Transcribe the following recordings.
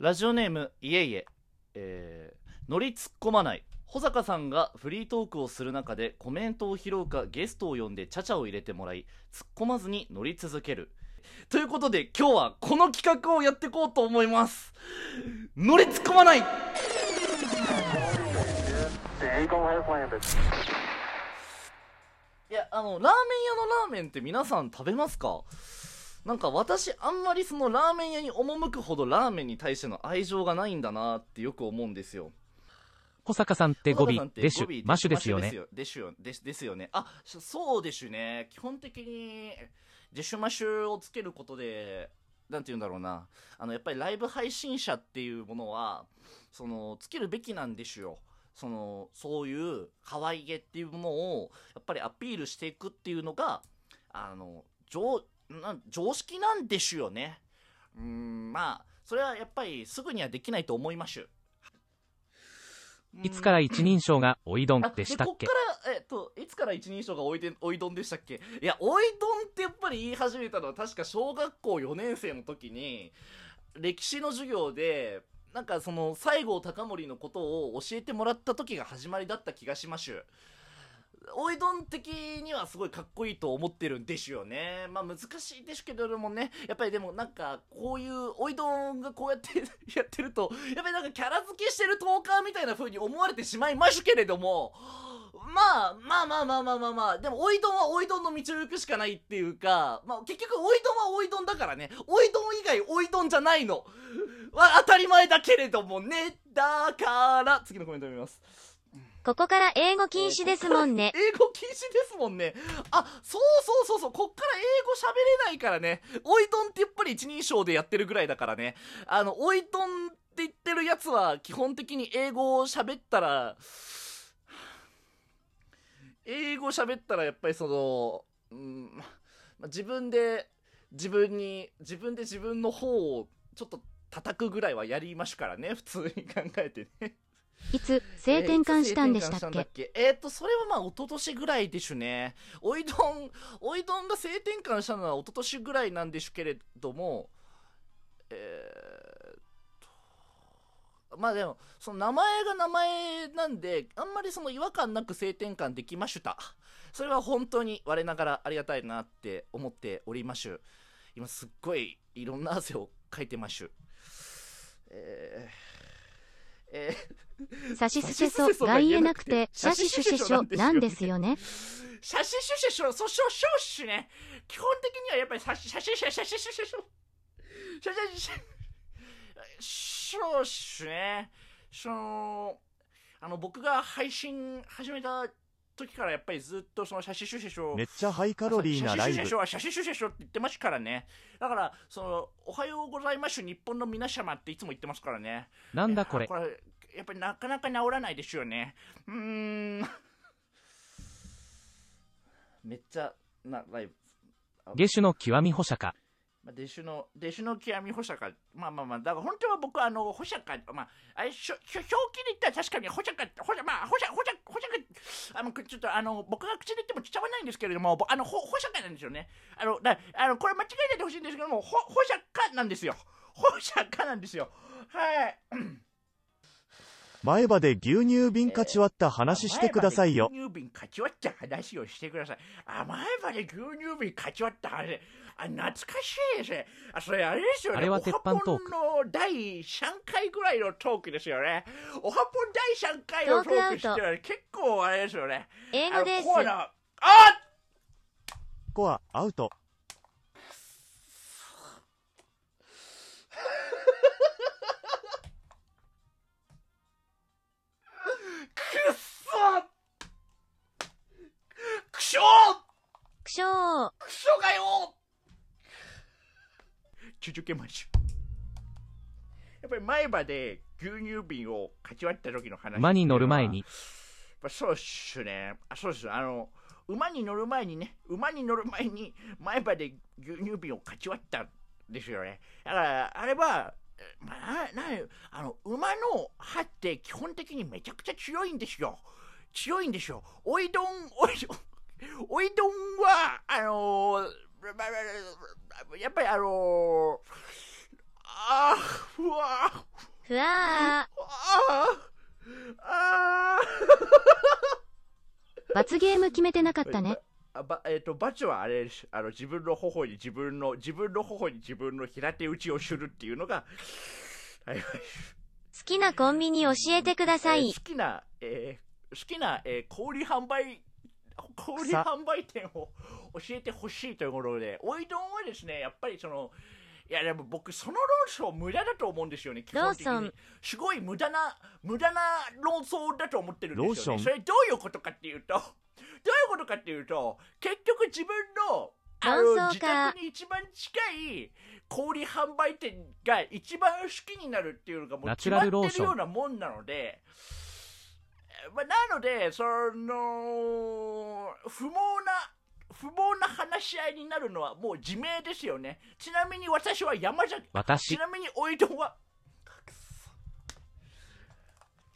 ラジオネームいえいえ。えー、乗り突っ込まない。保坂さんがフリートークをする中でコメントを拾うかゲストを呼んでちゃちゃを入れてもらい突っ込まずに乗り続ける。ということで今日はこの企画をやっていこうと思います。乗り突っ込まない。いやあのラーメン屋のラーメンって皆さん食べますか？なんか私あんまりそのラーメン屋に赴くほどラーメンに対しての愛情がないんだなってよく思うんですよ。保坂さんって語尾デシュマッシュですよね。デシュですですよね。あそそうですね。基本的にデシュマッシュをつけることでなんて言うんだろうな。あのやっぱりライブ配信者っていうものはそのつけるべきなんですよ。そのそういう可愛げっていうものをやっぱりアピールしていくっていうのがあの常なん常識なんですよね。うーんまあそれはやっぱりすぐにはできないと思いますいつから一人称がおいどんでしたっけ？こっから、えっと、いつから一人称がおいでおいどんでしたっけ？いや、おいどんってやっぱり言い始めたのは確か小学校4年生の時に、歴史の授業で、なんかその西郷隆盛のことを教えてもらった時が始まりだった気がします。おいどん的にはすごいかっこいいと思ってるんですよね。まあ難しいですけどもね、やっぱりでもなんかこういうおいどんがこうやってやってると、やっぱりなんかキャラ付けしてるトーカーみたいな風に思われてしまいますけれども、まあまあまあまあまあまあまあ、でもおいどんはおいどんの道を行くしかないっていうか、まあ結局おいどんはおいどんだからね、おいどん以外おいどんじゃないの。は当たり前だけれどもね、だから、次のコメント読みます。ここから英語禁止ですもんね。英語禁止ですもんね。あ、そうそうそうそう、こっから英語喋れないからね。おいどんってやっぱり一人称でやってるぐらいだからね。あの、おいどんって言ってるやつは基本的に英語を喋ったら、英語喋ったらやっぱりその、うん、ま自分で、自分に、自分で自分の方をちょっと叩くぐらいはやりましからね、普通に考えてね。いつ性転換したんでしたっけ？えっけ？えーっと、それはまあ、一昨年ぐらいでしゅね。おいどん、おいどんが性転換したのは一昨年ぐらいなんでしゅけれども、えーっと、まあでも、その名前が名前なんで、あんまりその違和感なく性転換できました。それは本当に我ながらありがたいなって思っておりましゅ。今すっごいいろんな汗をかいてましゅ。えー、えー、サシスセソが言えなくて、シャシシュシェショなんですよね。シャシシュシェショ、そしょしょっしゅね。基本的にはやっぱりシャシシャシシャシシャシシャショ。シャシシャショっしゅね。その、あの、僕が配信始めた時からやっぱりずっとそのシャシシュシェショめっちゃハイカロリーなライブシャシシュシェショはシャシシュシェショって言ってますからね。だから、その、おはようございます日本の皆様っていつも言ってますからね。なんだこれこれやっぱりなかなか治らないですよねうーんめっちゃなライブ下手の極み保釈まあ、弟子の、弟子の極み保釈まあまあまあ、だから本当は僕はあの、保釈まあ、あれ、しょ表記で言ったら確かに保釈保釈まあ、保釈保釈保釈あの、ちょっとあの、僕が口で言っても伝わらないんですけれども、ぼあの、ほ保釈なんですよね。あの、だあのこれ間違えないでほしいんですけども、ほ保釈なんですよ。保釈なんですよ。はい。前歯で牛乳瓶かち割った話してくださいよ。牛乳瓶かち割った話をしてください。あ、前歯で牛乳瓶かち割った話。あ、懐かしいですね。あ、それあれですよね。あれは鉄板トークおはぽんの第3回ぐらいのトークですよね。おはぽん第3回のトークしてる結構あれですよね。英語ですあの。コーナーあここはアウト。くっそくしょくしょー。くしょ90件毎。やっぱり前歯で牛乳瓶をかち割った時の話。馬に乗る前に。そうっすね。あ、そうっす。あの、馬に乗る前にね、馬に乗る前に前歯で牛乳瓶をかち割ったんですよね。だから、あれは、まあ、な、あの、馬の歯って基本的にめちゃくちゃ強いんですよ。強いんですよ。おいどん、おいどん、おいどんは、あのーやっぱりあのーあーふわふわー。あああ罰ゲーム決めてなかったね。あばえっ、とバチはあれあの自分の頬に自分の自分の頬に自分の平手打ちをするっていうのがはいはい好きなコンビニ教えてくださいえー好。きな、えー好きな、えー小売販売小売さ販売店を教えてほしいということでおいどんはですねやっぱりそのいやでも僕その論争無駄だと思うんですよね基本的に。すごい無駄な無駄な論争だと思ってるんですよね。それどういうことかっていうとどういうことかっていうと結局自分のあの自家宅に一番近い小売販売店が一番好きになるっていうのがもう決まってるようなもんなので、まあ、なのでその不毛な不毛な話し合いになるのはもう自明ですよね。ちなみに私は山崎私？ちなみにおいどんは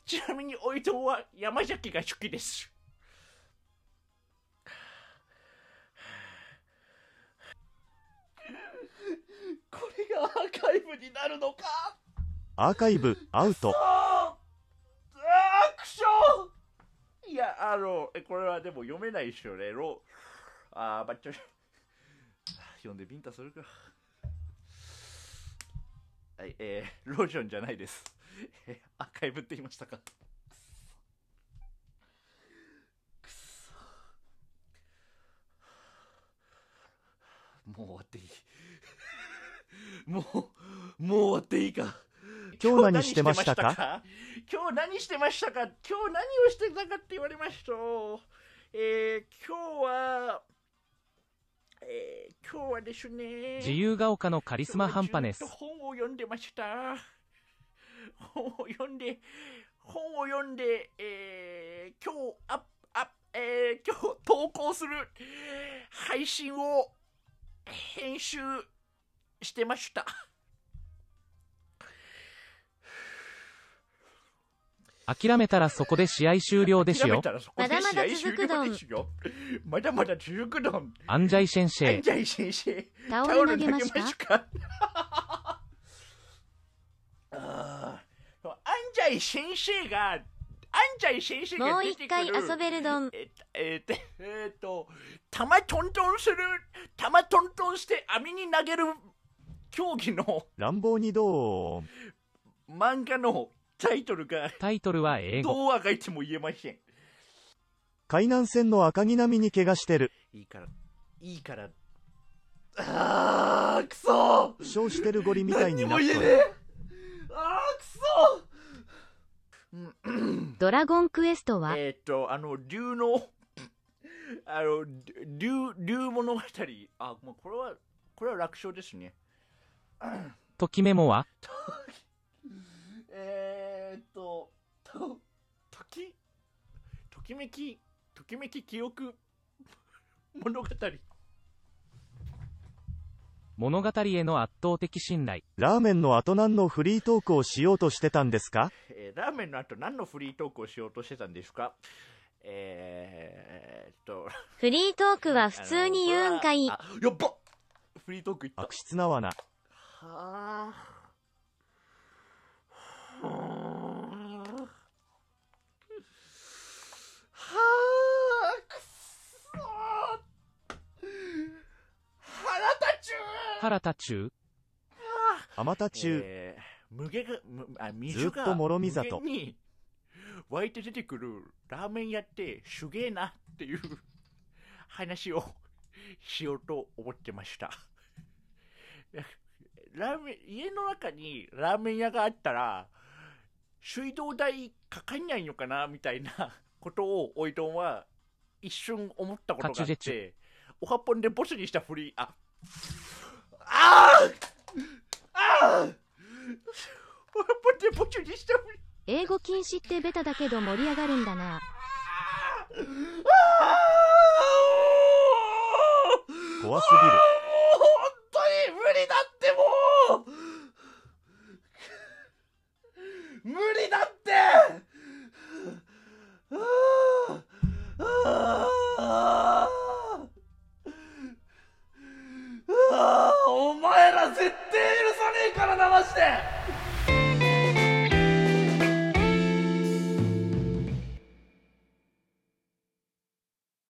ちなみにおいどんは山崎が好きです。これがアーカイブになるのか？アーカイブ、アウト。あー！くしょいやあのえこれはでも読めないですよね。ロあーばっちょ 読んでビンタするか。はいえー、ローションじゃないです。えーアーカイブって言いましたか。くそ。もう終わっていい。もうもう終わっていいか。今日何してましたか？今日何してましたか？今日何をしてたかって言われましたえー、今日はえー、今日はですね自由が丘のカリスマハンパネスずっと本を読んでました。本を読んで本を読んで、えー、今日ああえー、今日投稿する配信を編集してました諦めたらそこで試合終了ですよ。まだまだ続くどん終了ですよ。まだまだ続くどんアンジャイ先生。じゃい先生タオル投げまンジャイ先生がアンジャイ先生もう一が出てくる。回遊べるどん。えっとえっとえっと玉トントンする玉トントンして網に投げる競技の。乱暴にどう？漫画のタイトルがタイトルは英語。どうあがいても言えません海南線の赤城並みに怪我してる。いいからいいからあーくそ負傷してるゴリみたいになっとる。何にも言えねえあーくそドラゴンクエストは、えーっと、あの、竜の、あの、竜、竜物語。あ、もうこれは、これは楽勝ですね。ときメモは？えきめき、ときめき記憶 物語。物語への圧倒的信頼。ラーメンの後何のフリートークをしようとしてたんですか？えーラーメンの後何のフリートークをしようとしてたんですか？えーっと、フリートークは普通に言うんかい。あやっばフリートークいった。悪質な罠。はあ。はあ。くそー。腹立ちゅー原田中あまた中、えー、無限が、むあ、水がずっと諸見里無限に湧いて出てくるラーメン屋ってすげえなっていう話をしようと思ってました。ラーメン、家の中にラーメン屋があったら、水道代かかんないのかなみたいなことをおいどんは一瞬思ったことがあって、おはぽんでボスにしたフリー、あ、あーあーおはぽんでボスにしたフリー、英語禁止ってベタだけど盛り上がるんだな。怖すぎる。もう本当に無理だってもう無理だって